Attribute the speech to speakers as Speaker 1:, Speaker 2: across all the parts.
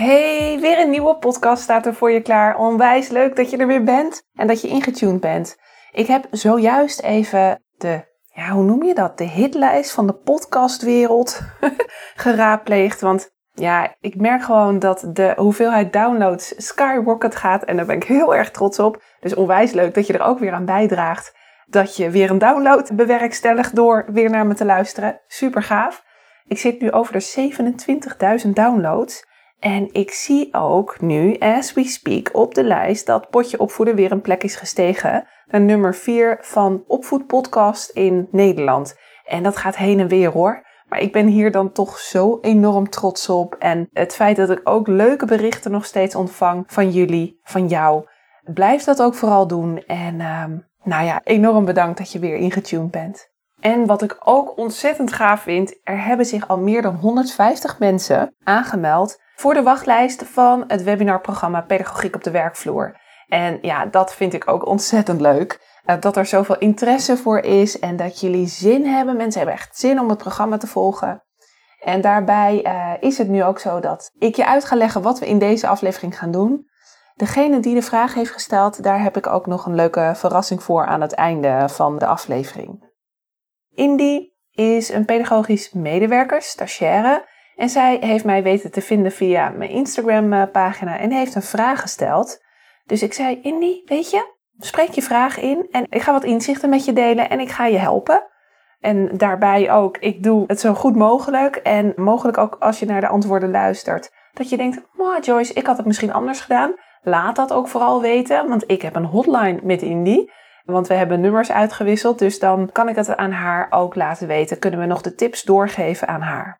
Speaker 1: Hey, weer een nieuwe podcast staat er voor je klaar. Onwijs leuk dat je er weer bent en dat je ingetuned bent. Ik heb zojuist even de, ja, hoe noem je dat? De hitlijst van de podcastwereld geraadpleegd. Want ja, ik merk gewoon dat de hoeveelheid downloads skyrocket gaat en daar ben ik heel erg trots op. Dus onwijs leuk dat je er ook weer aan bijdraagt. Dat je weer een download bewerkstelligt door weer naar me te luisteren. Super gaaf. Ik zit nu over de 27.000 downloads. En ik zie ook nu, as we speak, op de lijst dat Potje Opvoeden weer een plek is gestegen. Naar nummer 4 van Opvoedpodcast in Nederland. En dat gaat heen en weer hoor. Maar ik ben hier dan toch zo enorm trots op. En het feit dat ik ook leuke berichten nog steeds ontvang van jullie, van jou. Blijf dat ook vooral doen. En uh, nou ja, enorm bedankt dat je weer ingetuned bent. En wat ik ook ontzettend gaaf vind, er hebben zich al meer dan 150 mensen aangemeld voor de wachtlijst van het webinarprogramma Pedagogiek op de werkvloer. En ja, dat vind ik ook ontzettend leuk. Uh, dat er zoveel interesse voor is en dat jullie zin hebben. Mensen hebben echt zin om het programma te volgen. En daarbij uh, is het nu ook zo dat ik je uit ga leggen wat we in deze aflevering gaan doen. Degene die de vraag heeft gesteld, daar heb ik ook nog een leuke verrassing voor aan het einde van de aflevering. Indy is een pedagogisch medewerker, stagiaire en zij heeft mij weten te vinden via mijn Instagram-pagina en heeft een vraag gesteld. Dus ik zei: Indy, weet je, spreek je vraag in en ik ga wat inzichten met je delen en ik ga je helpen. En daarbij ook, ik doe het zo goed mogelijk. En mogelijk ook als je naar de antwoorden luistert, dat je denkt: Oh, Joyce, ik had het misschien anders gedaan. Laat dat ook vooral weten, want ik heb een hotline met Indy. Want we hebben nummers uitgewisseld, dus dan kan ik het aan haar ook laten weten. Kunnen we nog de tips doorgeven aan haar?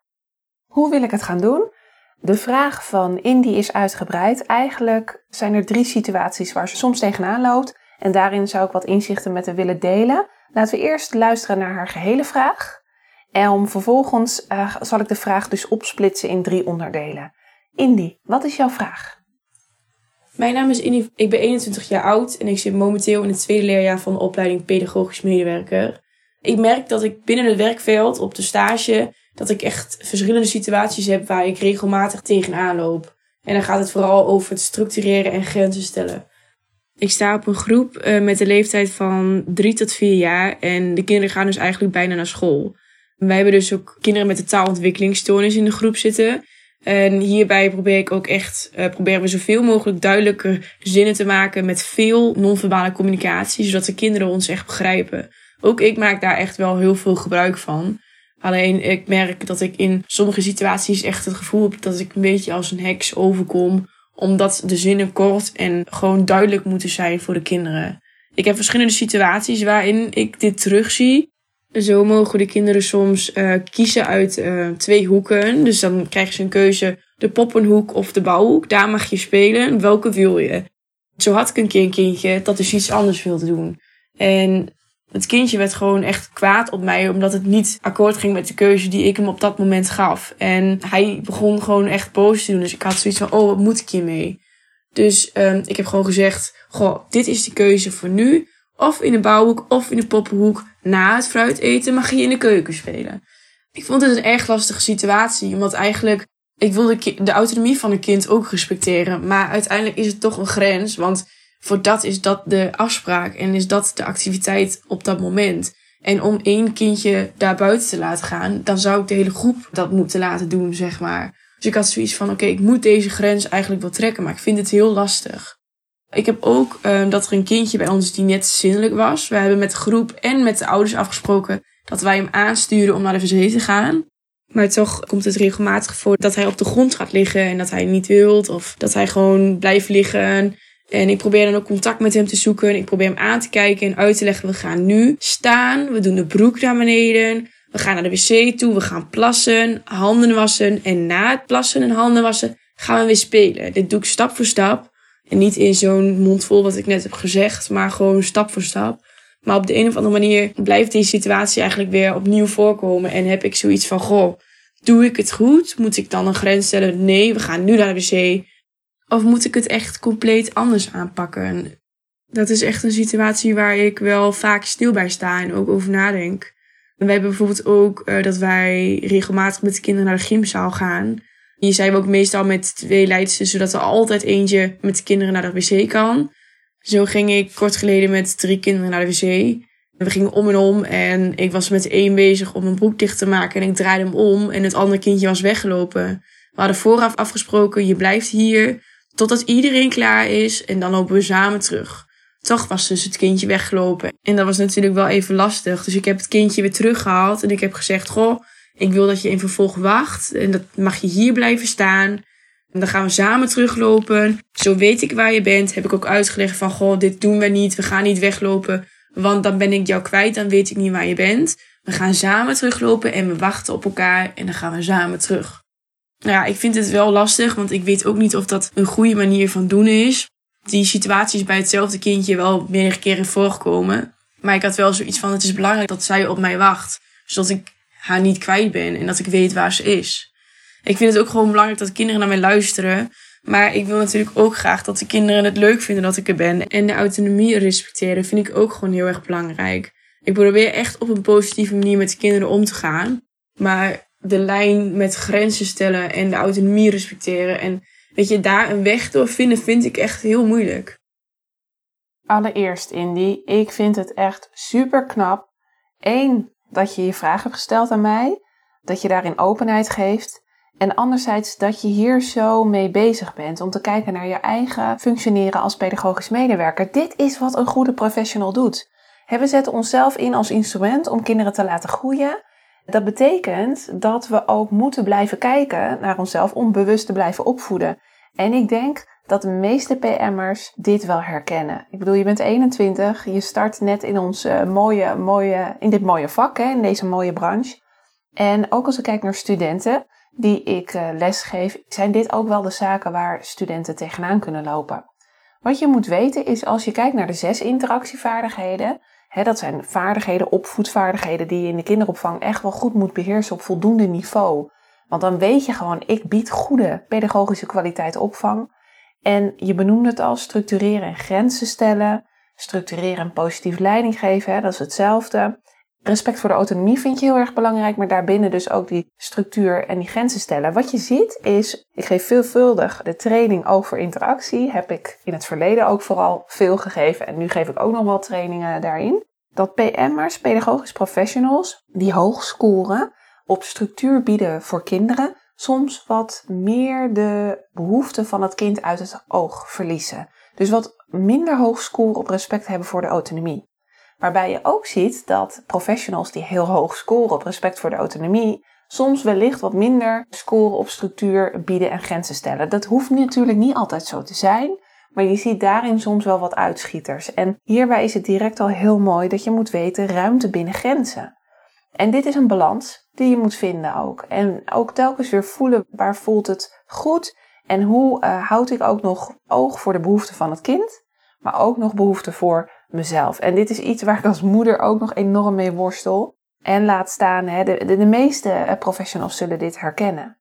Speaker 1: Hoe wil ik het gaan doen? De vraag van Indy is uitgebreid. Eigenlijk zijn er drie situaties waar ze soms tegenaan loopt. En daarin zou ik wat inzichten met haar willen delen. Laten we eerst luisteren naar haar gehele vraag. En om vervolgens uh, zal ik de vraag dus opsplitsen in drie onderdelen. Indy, wat is jouw vraag?
Speaker 2: Mijn naam is Indy, ik ben 21 jaar oud en ik zit momenteel in het tweede leerjaar van de opleiding pedagogisch medewerker. Ik merk dat ik binnen het werkveld op de stage dat ik echt verschillende situaties heb waar ik regelmatig tegenaan loop. En dan gaat het vooral over het structureren en grenzen stellen. Ik sta op een groep uh, met een leeftijd van drie tot vier jaar en de kinderen gaan dus eigenlijk bijna naar school. Wij hebben dus ook kinderen met een taalontwikkelingsstoornis in de groep zitten. En hierbij probeer ik ook echt, uh, proberen we zoveel mogelijk duidelijker zinnen te maken met veel non-verbale communicatie, zodat de kinderen ons echt begrijpen. Ook ik maak daar echt wel heel veel gebruik van. Alleen ik merk dat ik in sommige situaties echt het gevoel heb dat ik een beetje als een heks overkom. Omdat de zinnen kort en gewoon duidelijk moeten zijn voor de kinderen. Ik heb verschillende situaties waarin ik dit terugzie. Zo mogen de kinderen soms uh, kiezen uit uh, twee hoeken. Dus dan krijgen ze een keuze, de poppenhoek of de bouwhoek. Daar mag je spelen. Welke wil je? Zo had ik een keer een kindje dat dus iets anders wilde doen. En het kindje werd gewoon echt kwaad op mij, omdat het niet akkoord ging met de keuze die ik hem op dat moment gaf. En hij begon gewoon echt boos te doen. Dus ik had zoiets van, oh, wat moet ik hiermee? Dus um, ik heb gewoon gezegd, goh, dit is de keuze voor nu. Of in de bouwhoek of in de poppenhoek. Na het fruit eten mag je in de keuken spelen. Ik vond het een erg lastige situatie, omdat eigenlijk ik wilde de autonomie van een kind ook respecteren. Maar uiteindelijk is het toch een grens, want voor dat is dat de afspraak en is dat de activiteit op dat moment. En om één kindje daar buiten te laten gaan, dan zou ik de hele groep dat moeten laten doen, zeg maar. Dus ik had zoiets van, oké, ik moet deze grens eigenlijk wel trekken, maar ik vind het heel lastig. Ik heb ook uh, dat er een kindje bij ons die net zinnelijk was. We hebben met de groep en met de ouders afgesproken dat wij hem aansturen om naar de wc te gaan. Maar toch komt het regelmatig voor dat hij op de grond gaat liggen en dat hij niet wilt. Of dat hij gewoon blijft liggen. En ik probeer dan ook contact met hem te zoeken. Ik probeer hem aan te kijken en uit te leggen. We gaan nu staan. We doen de broek naar beneden. We gaan naar de wc toe, we gaan plassen, handen wassen. En na het plassen en handen wassen gaan we weer spelen. Dit doe ik stap voor stap. En niet in zo'n mondvol wat ik net heb gezegd, maar gewoon stap voor stap. Maar op de een of andere manier blijft deze situatie eigenlijk weer opnieuw voorkomen. En heb ik zoiets van, goh, doe ik het goed? Moet ik dan een grens stellen? Nee, we gaan nu naar de wc. Of moet ik het echt compleet anders aanpakken? Dat is echt een situatie waar ik wel vaak stil bij sta en ook over nadenk. En wij hebben bijvoorbeeld ook uh, dat wij regelmatig met de kinderen naar de gymzaal gaan. Hier zijn we ook meestal met twee leidsters, zodat er altijd eentje met de kinderen naar de wc kan. Zo ging ik kort geleden met drie kinderen naar de wc. We gingen om en om en ik was met één bezig om mijn broek dicht te maken en ik draaide hem om en het andere kindje was weggelopen. We hadden vooraf afgesproken, je blijft hier totdat iedereen klaar is en dan lopen we samen terug. Toch was dus het kindje weggelopen. En dat was natuurlijk wel even lastig. Dus ik heb het kindje weer teruggehaald en ik heb gezegd, goh, ik wil dat je in vervolg wacht en dat mag je hier blijven staan. En dan gaan we samen teruglopen. Zo weet ik waar je bent. Heb ik ook uitgelegd van, goh, dit doen we niet. We gaan niet weglopen, want dan ben ik jou kwijt. Dan weet ik niet waar je bent. We gaan samen teruglopen en we wachten op elkaar en dan gaan we samen terug. Ja, ik vind het wel lastig, want ik weet ook niet of dat een goede manier van doen is. Die situaties bij hetzelfde kindje wel meerdere keren voorkomen. Maar ik had wel zoiets van, het is belangrijk dat zij op mij wacht. Zodat ik haar niet kwijt ben en dat ik weet waar ze is. Ik vind het ook gewoon belangrijk dat kinderen naar mij luisteren. Maar ik wil natuurlijk ook graag dat de kinderen het leuk vinden dat ik er ben. En de autonomie respecteren vind ik ook gewoon heel erg belangrijk. Ik probeer echt op een positieve manier met de kinderen om te gaan. Maar de lijn met grenzen stellen en de autonomie respecteren en weet je, daar een weg door vinden, vind ik echt heel moeilijk.
Speaker 1: Allereerst, Indy, ik vind het echt super knap. Eén, dat je je vragen hebt gesteld aan mij, dat je daarin openheid geeft. En anderzijds dat je hier zo mee bezig bent om te kijken naar je eigen functioneren als pedagogisch medewerker. Dit is wat een goede professional doet. We zetten onszelf in als instrument om kinderen te laten groeien. Dat betekent dat we ook moeten blijven kijken naar onszelf om bewust te blijven opvoeden. En ik denk dat de meeste PM'ers dit wel herkennen. Ik bedoel, je bent 21, je start net in ons uh, mooie, mooie, in dit mooie vak, hè, in deze mooie branche. En ook als ik kijk naar studenten die ik uh, lesgeef, zijn dit ook wel de zaken waar studenten tegenaan kunnen lopen. Wat je moet weten is, als je kijkt naar de zes interactievaardigheden, dat zijn vaardigheden, opvoedvaardigheden die je in de kinderopvang echt wel goed moet beheersen op voldoende niveau. Want dan weet je gewoon, ik bied goede pedagogische kwaliteit opvang. En je benoemde het al, structureren en grenzen stellen. Structureren en positief leiding geven, dat is hetzelfde. Respect voor de autonomie vind je heel erg belangrijk, maar daarbinnen dus ook die structuur en die grenzen stellen. Wat je ziet is, ik geef veelvuldig de training over interactie. Heb ik in het verleden ook vooral veel gegeven en nu geef ik ook nog wel trainingen daarin. Dat PM'ers, pedagogisch professionals, die hoog scoren op structuur bieden voor kinderen, soms wat meer de behoeften van het kind uit het oog verliezen. Dus wat minder hoog scoren op respect hebben voor de autonomie. Waarbij je ook ziet dat professionals die heel hoog scoren op respect voor de autonomie, soms wellicht wat minder scoren op structuur bieden en grenzen stellen. Dat hoeft natuurlijk niet altijd zo te zijn, maar je ziet daarin soms wel wat uitschieters. En hierbij is het direct al heel mooi dat je moet weten ruimte binnen grenzen. En dit is een balans die je moet vinden ook. En ook telkens weer voelen waar voelt het goed en hoe uh, houd ik ook nog oog voor de behoeften van het kind, maar ook nog behoeften voor mezelf. En dit is iets waar ik als moeder ook nog enorm mee worstel. En laat staan, hè, de, de, meeste eh, professionals zullen dit herkennen.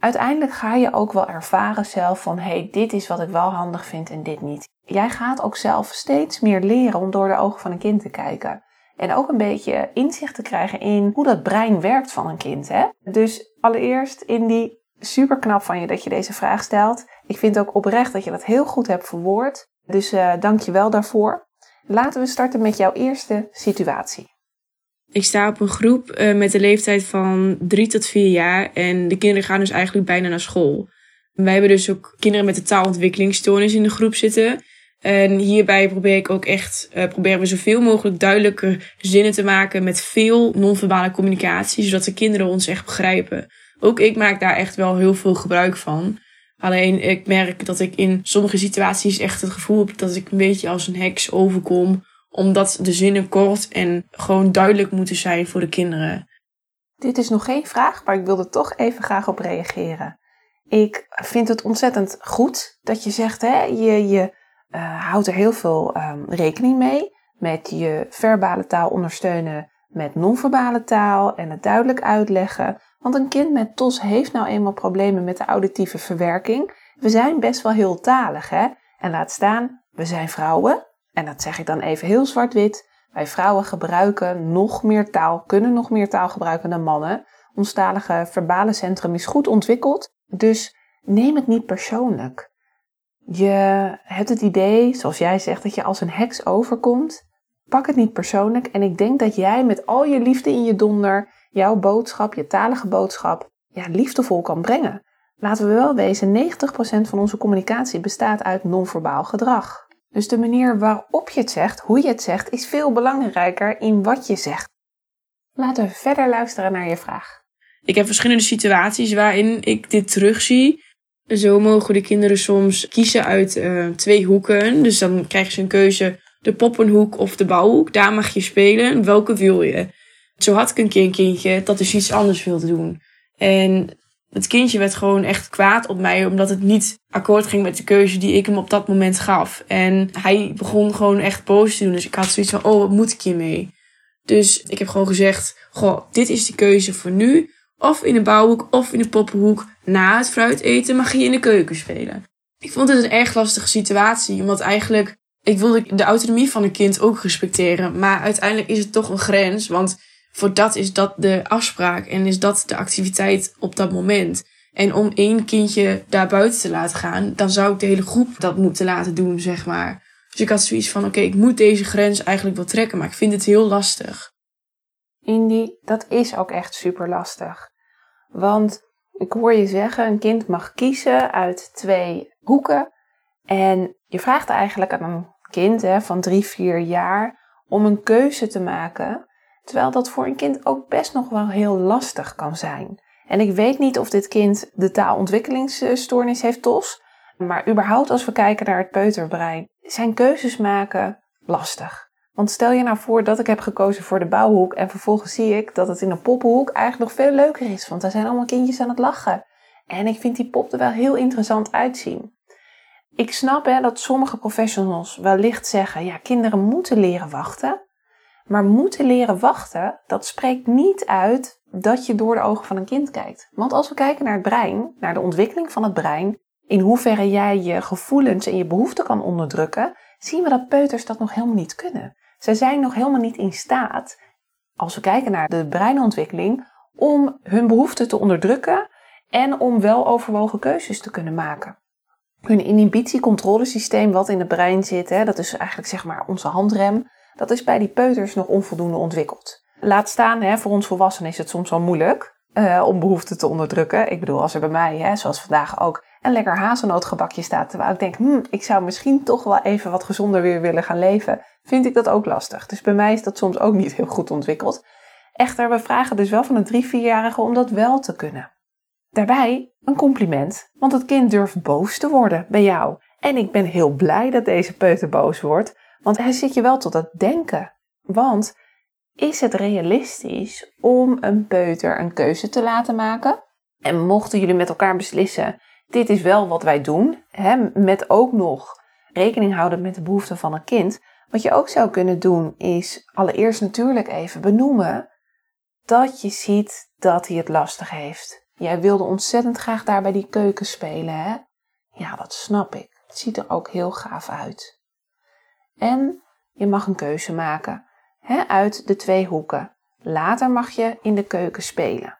Speaker 1: Uiteindelijk ga je ook wel ervaren zelf van, hé, hey, dit is wat ik wel handig vind en dit niet. Jij gaat ook zelf steeds meer leren om door de ogen van een kind te kijken. En ook een beetje inzicht te krijgen in hoe dat brein werkt van een kind. Hè? Dus allereerst, Indy, super knap van je dat je deze vraag stelt. Ik vind ook oprecht dat je dat heel goed hebt verwoord. Dus uh, dank je wel daarvoor. Laten we starten met jouw eerste situatie.
Speaker 2: Ik sta op een groep uh, met de leeftijd van drie tot vier jaar en de kinderen gaan dus eigenlijk bijna naar school. Wij hebben dus ook kinderen met een taalontwikkelingsstoornis in de groep zitten. En hierbij probeer ik ook echt, uh, proberen we zoveel mogelijk duidelijke zinnen te maken met veel non-verbale communicatie, zodat de kinderen ons echt begrijpen. Ook ik maak daar echt wel heel veel gebruik van. Alleen ik merk dat ik in sommige situaties echt het gevoel heb dat ik een beetje als een heks overkom, omdat de zinnen kort en gewoon duidelijk moeten zijn voor de kinderen.
Speaker 1: Dit is nog geen vraag, maar ik wil er toch even graag op reageren. Ik vind het ontzettend goed dat je zegt, hè, je, je uh, houdt er heel veel um, rekening mee met je verbale taal ondersteunen met non-verbale taal en het duidelijk uitleggen. Want een kind met TOS heeft nou eenmaal problemen met de auditieve verwerking. We zijn best wel heel talig, hè? En laat staan, we zijn vrouwen. En dat zeg ik dan even heel zwart-wit. Wij vrouwen gebruiken nog meer taal, kunnen nog meer taal gebruiken dan mannen. Ons talige verbale centrum is goed ontwikkeld, dus neem het niet persoonlijk. Je hebt het idee, zoals jij zegt, dat je als een heks overkomt. Pak het niet persoonlijk en ik denk dat jij met al je liefde in je donder jouw boodschap, je talige boodschap, ja, liefdevol kan brengen. Laten we wel wezen, 90% van onze communicatie bestaat uit non-verbaal gedrag. Dus de manier waarop je het zegt, hoe je het zegt, is veel belangrijker in wat je zegt. Laten we verder luisteren naar je vraag.
Speaker 2: Ik heb verschillende situaties waarin ik dit terugzie. Zo mogen de kinderen soms kiezen uit uh, twee hoeken. Dus dan krijgen ze een keuze de poppenhoek of de bouwhoek. Daar mag je spelen. Welke wil je? Zo had ik een keer een kindje dat dus iets anders wilde doen. En het kindje werd gewoon echt kwaad op mij, omdat het niet akkoord ging met de keuze die ik hem op dat moment gaf. En hij begon gewoon echt boos te doen. Dus ik had zoiets van, oh, wat moet ik hiermee? Dus ik heb gewoon gezegd, goh, dit is de keuze voor nu. Of in de bouwhoek of in de poppenhoek. Na het fruit eten mag je in de keuken spelen. Ik vond het een erg lastige situatie, omdat eigenlijk ik wilde de autonomie van een kind ook respecteren. Maar uiteindelijk is het toch een grens. Want voor dat is dat de afspraak en is dat de activiteit op dat moment. En om één kindje daar buiten te laten gaan, dan zou ik de hele groep dat moeten laten doen, zeg maar. Dus ik had zoiets van: oké, ik moet deze grens eigenlijk wel trekken, maar ik vind het heel lastig.
Speaker 1: Indy, dat is ook echt super lastig. Want ik hoor je zeggen: een kind mag kiezen uit twee hoeken. En je vraagt eigenlijk aan een kind hè, van drie, vier jaar om een keuze te maken. Terwijl dat voor een kind ook best nog wel heel lastig kan zijn. En ik weet niet of dit kind de taalontwikkelingsstoornis heeft, TOS. Maar überhaupt als we kijken naar het peuterbrein, zijn keuzes maken lastig. Want stel je nou voor dat ik heb gekozen voor de bouwhoek en vervolgens zie ik dat het in een poppenhoek eigenlijk nog veel leuker is. Want daar zijn allemaal kindjes aan het lachen. En ik vind die pop er wel heel interessant uitzien. Ik snap hè, dat sommige professionals wellicht zeggen, ja, kinderen moeten leren wachten. Maar moeten leren wachten, dat spreekt niet uit dat je door de ogen van een kind kijkt. Want als we kijken naar het brein, naar de ontwikkeling van het brein, in hoeverre jij je gevoelens en je behoeften kan onderdrukken, zien we dat peuters dat nog helemaal niet kunnen. Ze zijn nog helemaal niet in staat, als we kijken naar de breinontwikkeling, om hun behoeften te onderdrukken en om wel overwogen keuzes te kunnen maken hun inhibitiecontrolesysteem wat in het brein zit, hè, dat is eigenlijk zeg maar onze handrem, dat is bij die peuters nog onvoldoende ontwikkeld. Laat staan, hè, voor ons volwassenen is het soms wel moeilijk uh, om behoeften te onderdrukken. Ik bedoel, als er bij mij, hè, zoals vandaag ook, een lekker hazelnootgebakje staat, terwijl ik denk, hm, ik zou misschien toch wel even wat gezonder weer willen gaan leven, vind ik dat ook lastig. Dus bij mij is dat soms ook niet heel goed ontwikkeld. Echter, we vragen dus wel van een drie, vierjarige om dat wel te kunnen. Daarbij een compliment, want het kind durft boos te worden bij jou. En ik ben heel blij dat deze peuter boos wordt, want hij zit je wel tot het denken. Want is het realistisch om een peuter een keuze te laten maken? En mochten jullie met elkaar beslissen, dit is wel wat wij doen, hè, met ook nog rekening houden met de behoeften van een kind. Wat je ook zou kunnen doen is allereerst natuurlijk even benoemen dat je ziet dat hij het lastig heeft. Jij wilde ontzettend graag daar bij die keuken spelen, hè? Ja, dat snap ik. Het ziet er ook heel gaaf uit. En je mag een keuze maken hè, uit de twee hoeken. Later mag je in de keuken spelen.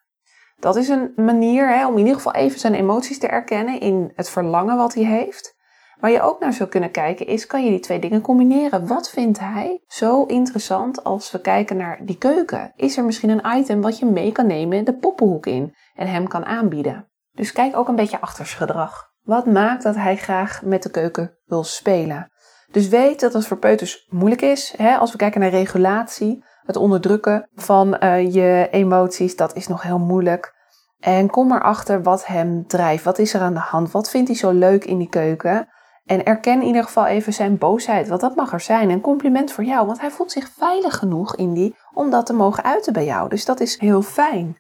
Speaker 1: Dat is een manier hè, om in ieder geval even zijn emoties te erkennen in het verlangen wat hij heeft. Waar je ook naar zou kunnen kijken is, kan je die twee dingen combineren? Wat vindt hij zo interessant als we kijken naar die keuken? Is er misschien een item wat je mee kan nemen de poppenhoek in en hem kan aanbieden? Dus kijk ook een beetje achter gedrag. Wat maakt dat hij graag met de keuken wil spelen? Dus weet dat het voor peuters moeilijk is. Hè? Als we kijken naar regulatie, het onderdrukken van uh, je emoties, dat is nog heel moeilijk. En kom erachter wat hem drijft. Wat is er aan de hand? Wat vindt hij zo leuk in die keuken? En erken in ieder geval even zijn boosheid, want dat mag er zijn. Een compliment voor jou, want hij voelt zich veilig genoeg in die om dat te mogen uiten bij jou. Dus dat is heel fijn.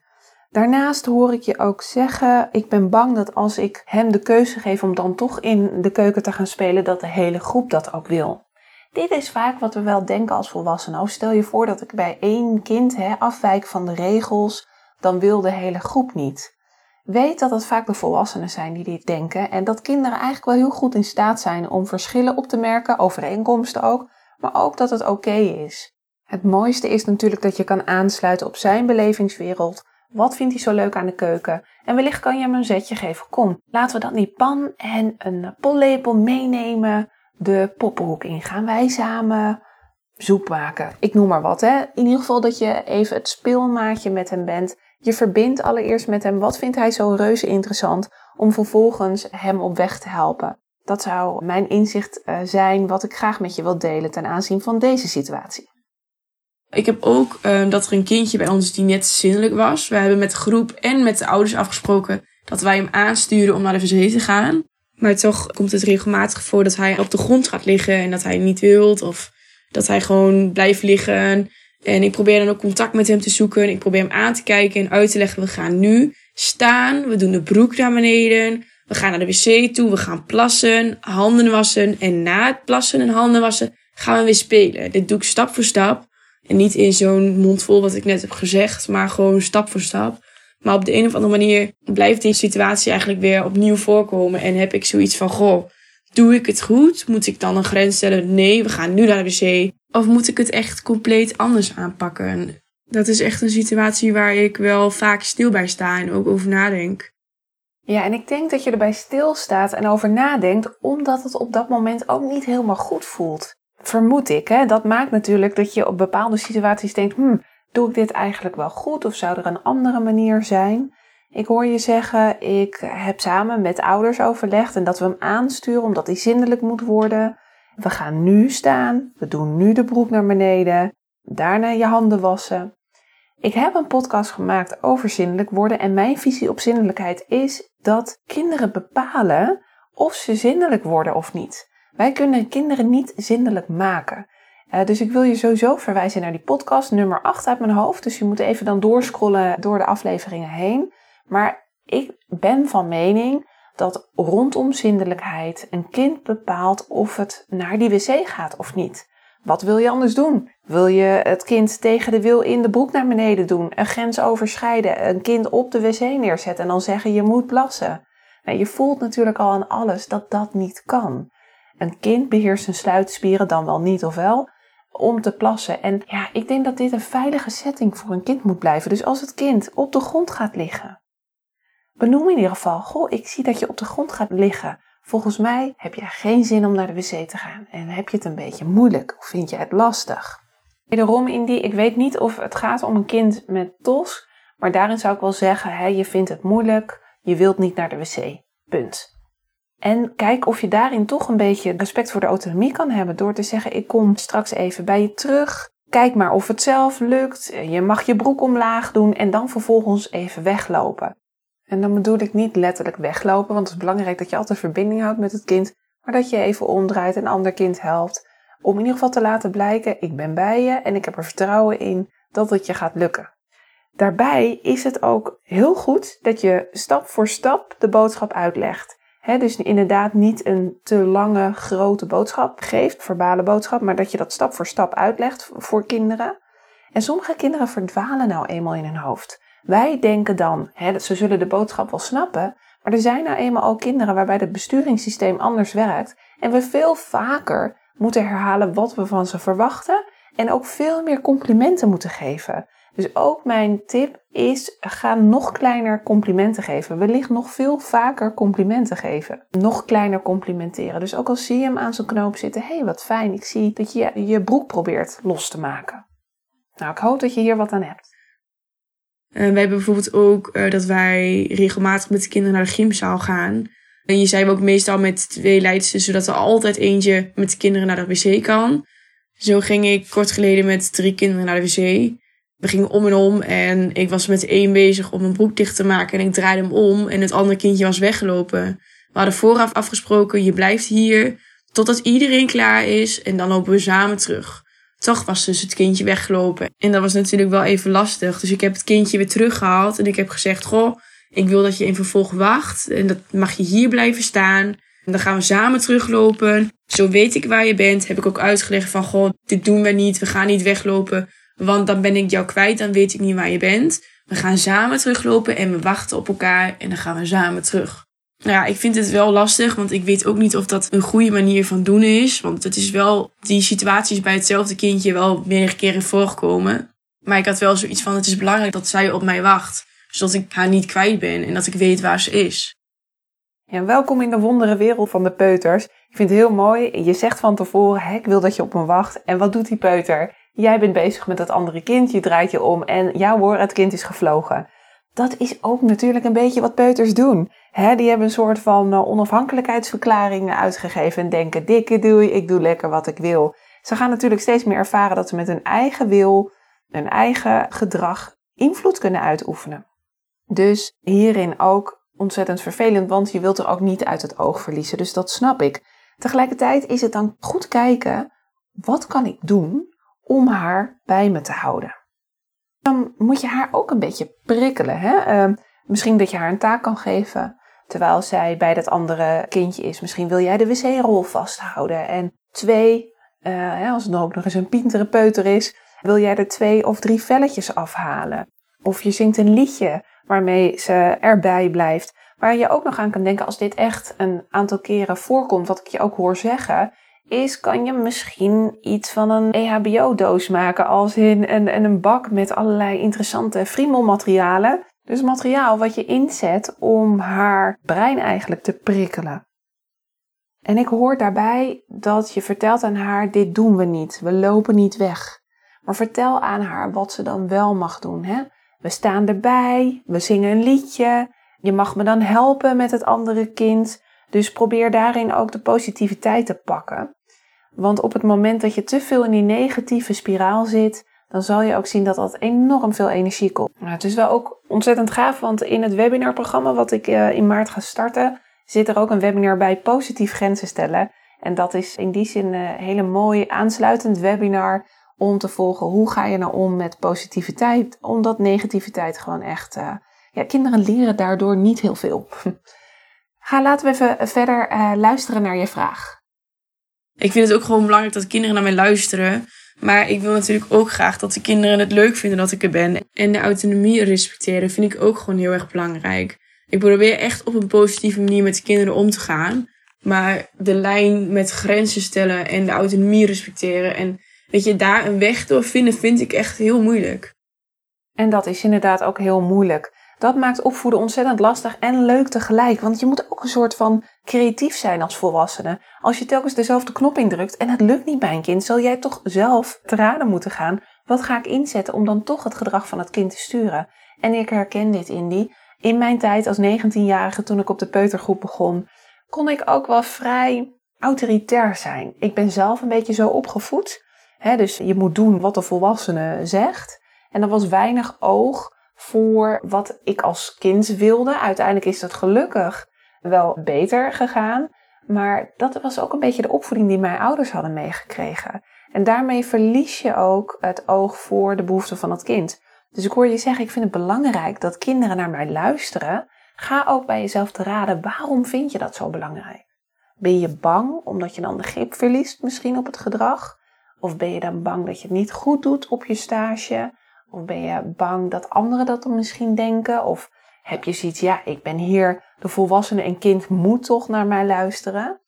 Speaker 1: Daarnaast hoor ik je ook zeggen: ik ben bang dat als ik hem de keuze geef om dan toch in de keuken te gaan spelen, dat de hele groep dat ook wil. Dit is vaak wat we wel denken als volwassenen. Of stel je voor dat ik bij één kind hè, afwijk van de regels, dan wil de hele groep niet. Weet dat het vaak de volwassenen zijn die dit denken en dat kinderen eigenlijk wel heel goed in staat zijn om verschillen op te merken, overeenkomsten ook, maar ook dat het oké is. Het mooiste is natuurlijk dat je kan aansluiten op zijn belevingswereld. Wat vindt hij zo leuk aan de keuken? En wellicht kan je hem een zetje geven. Kom, laten we dan die pan en een pollepel meenemen de poppenhoek in. Gaan wij samen soep maken? Ik noem maar wat, hè. In ieder geval dat je even het speelmaatje met hem bent. Je verbindt allereerst met hem. Wat vindt hij zo reuze interessant? Om vervolgens hem op weg te helpen. Dat zou mijn inzicht eh, zijn wat ik graag met je wil delen ten aanzien van deze situatie.
Speaker 2: Ik heb ook uh, dat er een kindje bij ons die net zinnelijk was. We hebben met de groep en met de ouders afgesproken dat wij hem aansturen om naar de wc te gaan. Maar toch komt het regelmatig voor dat hij op de grond gaat liggen en dat hij niet wilt. Of dat hij gewoon blijft liggen. En ik probeer dan ook contact met hem te zoeken. Ik probeer hem aan te kijken en uit te leggen. We gaan nu staan. We doen de broek naar beneden. We gaan naar de wc toe. We gaan plassen, handen wassen. En na het plassen en handen wassen gaan we weer spelen. Dit doe ik stap voor stap. En niet in zo'n mondvol wat ik net heb gezegd, maar gewoon stap voor stap. Maar op de een of andere manier blijft die situatie eigenlijk weer opnieuw voorkomen. En heb ik zoiets van, goh, doe ik het goed? Moet ik dan een grens stellen? Nee, we gaan nu naar de wc. Of moet ik het echt compleet anders aanpakken? Dat is echt een situatie waar ik wel vaak stil bij sta en ook over nadenk.
Speaker 1: Ja, en ik denk dat je erbij stilstaat en over nadenkt, omdat het op dat moment ook niet helemaal goed voelt. Vermoed ik, hè? Dat maakt natuurlijk dat je op bepaalde situaties denkt, hmm, doe ik dit eigenlijk wel goed of zou er een andere manier zijn? Ik hoor je zeggen, ik heb samen met ouders overlegd en dat we hem aansturen omdat hij zindelijk moet worden. We gaan nu staan, we doen nu de broek naar beneden, daarna je handen wassen. Ik heb een podcast gemaakt over zinnelijk worden en mijn visie op zinnelijkheid is dat kinderen bepalen of ze zinnelijk worden of niet. Wij kunnen kinderen niet zindelijk maken. Uh, dus ik wil je sowieso verwijzen naar die podcast nummer 8 uit mijn hoofd. Dus je moet even dan doorscrollen door de afleveringen heen. Maar ik ben van mening dat rondom zindelijkheid een kind bepaalt of het naar die wc gaat of niet. Wat wil je anders doen? Wil je het kind tegen de wil in de broek naar beneden doen, een grens overschrijden, een kind op de wc neerzetten en dan zeggen je moet plassen? Nou, je voelt natuurlijk al aan alles dat dat niet kan. Een kind beheerst zijn sluitspieren dan wel niet of wel om te plassen. En ja, ik denk dat dit een veilige setting voor een kind moet blijven. Dus als het kind op de grond gaat liggen, benoem in ieder geval: Goh, ik zie dat je op de grond gaat liggen. Volgens mij heb je geen zin om naar de wc te gaan. En heb je het een beetje moeilijk of vind je het lastig? Wederom, Indy, ik weet niet of het gaat om een kind met tos. Maar daarin zou ik wel zeggen: hè, je vindt het moeilijk, je wilt niet naar de wc. Punt. En kijk of je daarin toch een beetje respect voor de autonomie kan hebben door te zeggen: Ik kom straks even bij je terug. Kijk maar of het zelf lukt. Je mag je broek omlaag doen en dan vervolgens even weglopen. En dan bedoel ik niet letterlijk weglopen, want het is belangrijk dat je altijd verbinding houdt met het kind, maar dat je even omdraait en ander kind helpt. Om in ieder geval te laten blijken: ik ben bij je en ik heb er vertrouwen in dat het je gaat lukken. Daarbij is het ook heel goed dat je stap voor stap de boodschap uitlegt dus inderdaad niet een te lange, grote boodschap geeft, verbale boodschap, maar dat je dat stap voor stap uitlegt voor kinderen. En sommige kinderen verdwalen nou eenmaal in hun hoofd. Wij denken dan, he, ze zullen de boodschap wel snappen, maar er zijn nou eenmaal ook kinderen waarbij het besturingssysteem anders werkt en we veel vaker moeten herhalen wat we van ze verwachten en ook veel meer complimenten moeten geven. Dus ook mijn tip is: ga nog kleiner complimenten geven. Wellicht nog veel vaker complimenten geven. Nog kleiner complimenteren. Dus ook al zie je hem aan zijn knoop zitten: hé, hey, wat fijn, ik zie dat je je broek probeert los te maken. Nou, ik hoop dat je hier wat aan hebt.
Speaker 2: Uh, wij hebben bijvoorbeeld ook uh, dat wij regelmatig met de kinderen naar de gymzaal gaan. En je zei ook meestal met twee leidsters, zodat er altijd eentje met de kinderen naar de wc kan. Zo ging ik kort geleden met drie kinderen naar de wc we gingen om en om en ik was met één bezig om mijn broek dicht te maken en ik draaide hem om en het andere kindje was weggelopen. We hadden vooraf afgesproken, je blijft hier totdat iedereen klaar is en dan lopen we samen terug. Toch was dus het kindje weggelopen. En dat was natuurlijk wel even lastig. Dus ik heb het kindje weer teruggehaald. En ik heb gezegd, goh, ik wil dat je in vervolg wacht. En dat mag je hier blijven staan. En dan gaan we samen teruglopen. Zo weet ik waar je bent. Heb ik ook uitgelegd van, goh, dit doen we niet. We gaan niet weglopen. Want dan ben ik jou kwijt. Dan weet ik niet waar je bent. We gaan samen teruglopen en we wachten op elkaar. En dan gaan we samen terug. Nou ja, ik vind het wel lastig, want ik weet ook niet of dat een goede manier van doen is. Want het is wel, die situaties bij hetzelfde kindje wel meerdere keren voorgekomen. Maar ik had wel zoiets van, het is belangrijk dat zij op mij wacht. Zodat ik haar niet kwijt ben en dat ik weet waar ze is.
Speaker 1: Ja, welkom in de wondere wereld van de peuters. Ik vind het heel mooi. Je zegt van tevoren, ik wil dat je op me wacht. En wat doet die peuter? Jij bent bezig met dat andere kind, je draait je om en jouw hoor, het kind is gevlogen. Dat is ook natuurlijk een beetje wat peuters doen. Die hebben een soort van uh, onafhankelijkheidsverklaring uitgegeven en denken: dikke doei, ik doe lekker wat ik wil. Ze gaan natuurlijk steeds meer ervaren dat ze met hun eigen wil, hun eigen gedrag invloed kunnen uitoefenen. Dus hierin ook ontzettend vervelend, want je wilt er ook niet uit het oog verliezen. Dus dat snap ik. Tegelijkertijd is het dan goed kijken: wat kan ik doen om haar bij me te houden? Dan moet je haar ook een beetje prikkelen. Hè? Uh, misschien dat je haar een taak kan geven terwijl zij bij dat andere kindje is. Misschien wil jij de wc-rol vasthouden. En twee, uh, als het dan ook nog eens een pintere peuter is, wil jij er twee of drie velletjes afhalen. Of je zingt een liedje waarmee ze erbij blijft. Waar je ook nog aan kan denken als dit echt een aantal keren voorkomt, wat ik je ook hoor zeggen, is kan je misschien iets van een EHBO-doos maken. Als in een, een bak met allerlei interessante friemelmaterialen. Dus materiaal wat je inzet om haar brein eigenlijk te prikkelen. En ik hoor daarbij dat je vertelt aan haar: dit doen we niet, we lopen niet weg. Maar vertel aan haar wat ze dan wel mag doen. Hè? We staan erbij, we zingen een liedje, je mag me dan helpen met het andere kind. Dus probeer daarin ook de positiviteit te pakken. Want op het moment dat je te veel in die negatieve spiraal zit, dan zal je ook zien dat dat enorm veel energie kost. Nou, het is wel ook ontzettend gaaf, want in het webinarprogramma wat ik uh, in maart ga starten, zit er ook een webinar bij positief grenzen stellen. En dat is in die zin een hele mooie aansluitend webinar om te volgen hoe ga je nou om met positiviteit, omdat negativiteit gewoon echt, uh, ja, kinderen leren daardoor niet heel veel. Ga laten we even verder uh, luisteren naar je vraag.
Speaker 2: Ik vind het ook gewoon belangrijk dat kinderen naar mij luisteren. Maar ik wil natuurlijk ook graag dat de kinderen het leuk vinden dat ik er ben. En de autonomie respecteren vind ik ook gewoon heel erg belangrijk. Ik probeer echt op een positieve manier met de kinderen om te gaan. Maar de lijn met grenzen stellen en de autonomie respecteren en dat je daar een weg door vinden, vind ik echt heel moeilijk.
Speaker 1: En dat is inderdaad ook heel moeilijk. Dat maakt opvoeden ontzettend lastig en leuk tegelijk. Want je moet ook een soort van creatief zijn als volwassene. Als je telkens dezelfde knop indrukt en het lukt niet bij een kind, zal jij toch zelf te raden moeten gaan. Wat ga ik inzetten om dan toch het gedrag van het kind te sturen? En ik herken dit, Indy. In mijn tijd als 19-jarige, toen ik op de peutergroep begon, kon ik ook wel vrij autoritair zijn. Ik ben zelf een beetje zo opgevoed. Hè, dus je moet doen wat de volwassene zegt. En er was weinig oog voor wat ik als kind wilde. Uiteindelijk is dat gelukkig wel beter gegaan. Maar dat was ook een beetje de opvoeding die mijn ouders hadden meegekregen. En daarmee verlies je ook het oog voor de behoeften van het kind. Dus ik hoor je zeggen, ik vind het belangrijk dat kinderen naar mij luisteren. Ga ook bij jezelf te raden, waarom vind je dat zo belangrijk? Ben je bang omdat je dan de grip verliest misschien op het gedrag? Of ben je dan bang dat je het niet goed doet op je stage? Of ben je bang dat anderen dat dan misschien denken? Of heb je zoiets, ja, ik ben hier de volwassene en kind moet toch naar mij luisteren?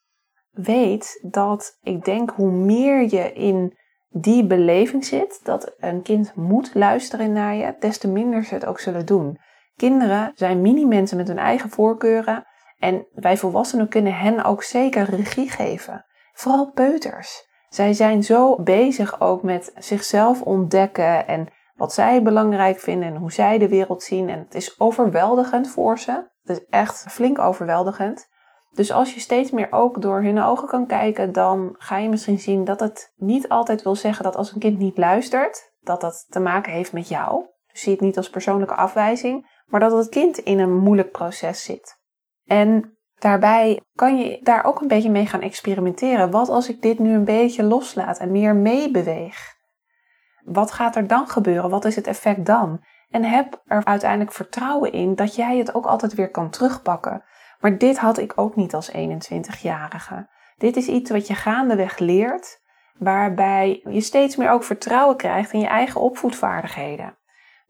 Speaker 1: Weet dat ik denk hoe meer je in die beleving zit, dat een kind moet luisteren naar je, des te minder ze het ook zullen doen. Kinderen zijn mini-mensen met hun eigen voorkeuren en wij volwassenen kunnen hen ook zeker regie geven. Vooral peuters. Zij zijn zo bezig ook met zichzelf ontdekken en wat zij belangrijk vinden en hoe zij de wereld zien. En het is overweldigend voor ze. Het is echt flink overweldigend. Dus als je steeds meer ook door hun ogen kan kijken, dan ga je misschien zien dat het niet altijd wil zeggen dat als een kind niet luistert, dat dat te maken heeft met jou. Dus zie het niet als persoonlijke afwijzing, maar dat het kind in een moeilijk proces zit. En daarbij kan je daar ook een beetje mee gaan experimenteren. Wat als ik dit nu een beetje loslaat en meer meebeweeg? Wat gaat er dan gebeuren? Wat is het effect dan? En heb er uiteindelijk vertrouwen in dat jij het ook altijd weer kan terugpakken. Maar dit had ik ook niet als 21-jarige. Dit is iets wat je gaandeweg leert, waarbij je steeds meer ook vertrouwen krijgt in je eigen opvoedvaardigheden.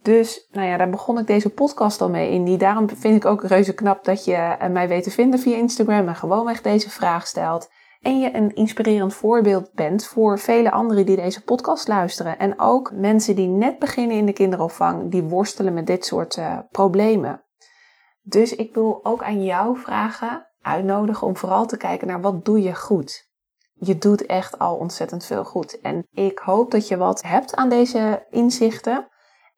Speaker 1: Dus, nou ja, daar begon ik deze podcast al mee in. Die, daarom vind ik ook reuze knap dat je eh, mij weet te vinden via Instagram en gewoonweg deze vraag stelt. En je een inspirerend voorbeeld bent voor vele anderen die deze podcast luisteren. En ook mensen die net beginnen in de kinderopvang, die worstelen met dit soort uh, problemen. Dus ik wil ook aan jou vragen, uitnodigen om vooral te kijken naar wat doe je goed. Je doet echt al ontzettend veel goed. En ik hoop dat je wat hebt aan deze inzichten.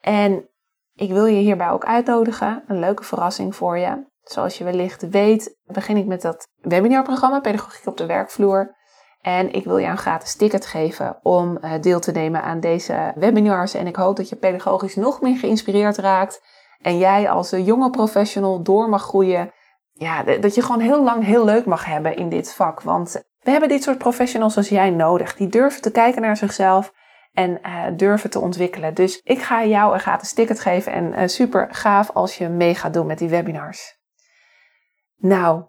Speaker 1: En ik wil je hierbij ook uitnodigen. Een leuke verrassing voor je. Zoals je wellicht weet, begin ik met dat webinarprogramma Pedagogiek op de werkvloer. En ik wil je een gratis ticket geven om eh, deel te nemen aan deze webinars. En ik hoop dat je pedagogisch nog meer geïnspireerd raakt. En jij als jonge professional door mag groeien. Ja, dat je gewoon heel lang heel leuk mag hebben in dit vak. Want we hebben dit soort professionals als jij nodig. Die durven te kijken naar zichzelf en uh, durven te ontwikkelen. Dus ik ga jou een gratis ticket geven en uh, super gaaf als je mee gaat doen met die webinars. Nou,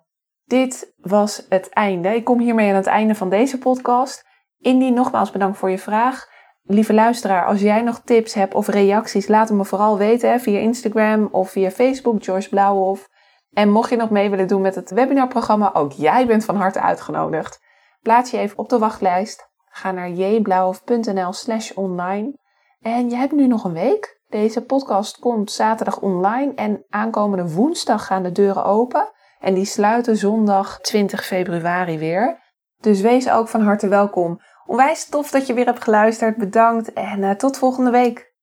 Speaker 1: dit was het einde. Ik kom hiermee aan het einde van deze podcast. Indien nogmaals bedankt voor je vraag. Lieve luisteraar, als jij nog tips hebt of reacties, laat het me vooral weten via Instagram of via Facebook, Joyce Blauwhof. En mocht je nog mee willen doen met het webinarprogramma, ook jij bent van harte uitgenodigd. Plaats je even op de wachtlijst. Ga naar jblauwhof.nl slash online. En je hebt nu nog een week. Deze podcast komt zaterdag online en aankomende woensdag gaan de deuren open. En die sluiten zondag 20 februari weer. Dus wees ook van harte welkom. Onwijs tof dat je weer hebt geluisterd. Bedankt en uh, tot volgende week.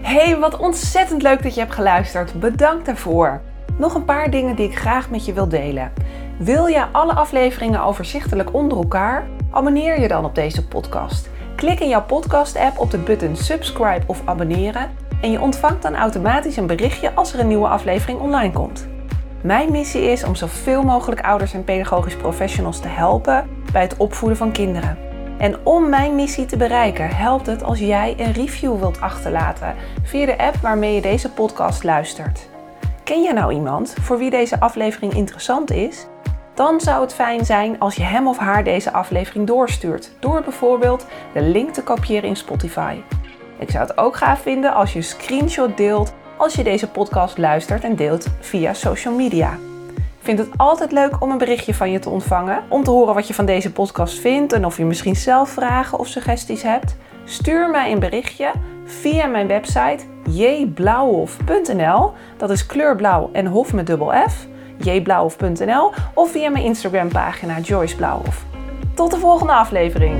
Speaker 1: Hey, wat ontzettend leuk dat je hebt geluisterd. Bedankt daarvoor. Nog een paar dingen die ik graag met je wil delen. Wil je alle afleveringen overzichtelijk onder elkaar? Abonneer je dan op deze podcast. Klik in jouw podcast-app op de button subscribe of abonneren en je ontvangt dan automatisch een berichtje als er een nieuwe aflevering online komt. Mijn missie is om zoveel mogelijk ouders en pedagogisch professionals te helpen bij het opvoeden van kinderen. En om mijn missie te bereiken, helpt het als jij een review wilt achterlaten via de app waarmee je deze podcast luistert. Ken je nou iemand voor wie deze aflevering interessant is? Dan zou het fijn zijn als je hem of haar deze aflevering doorstuurt, door bijvoorbeeld de link te kopiëren in Spotify. Ik zou het ook gaaf vinden als je een screenshot deelt als je deze podcast luistert en deelt via social media. Ik vind het altijd leuk om een berichtje van je te ontvangen, om te horen wat je van deze podcast vindt en of je misschien zelf vragen of suggesties hebt. Stuur mij een berichtje via mijn website jblauwhof.nl. Dat is kleurblauw en hof met dubbel F. jblauwhof.nl of via mijn Instagram pagina Joyce. Tot de volgende aflevering.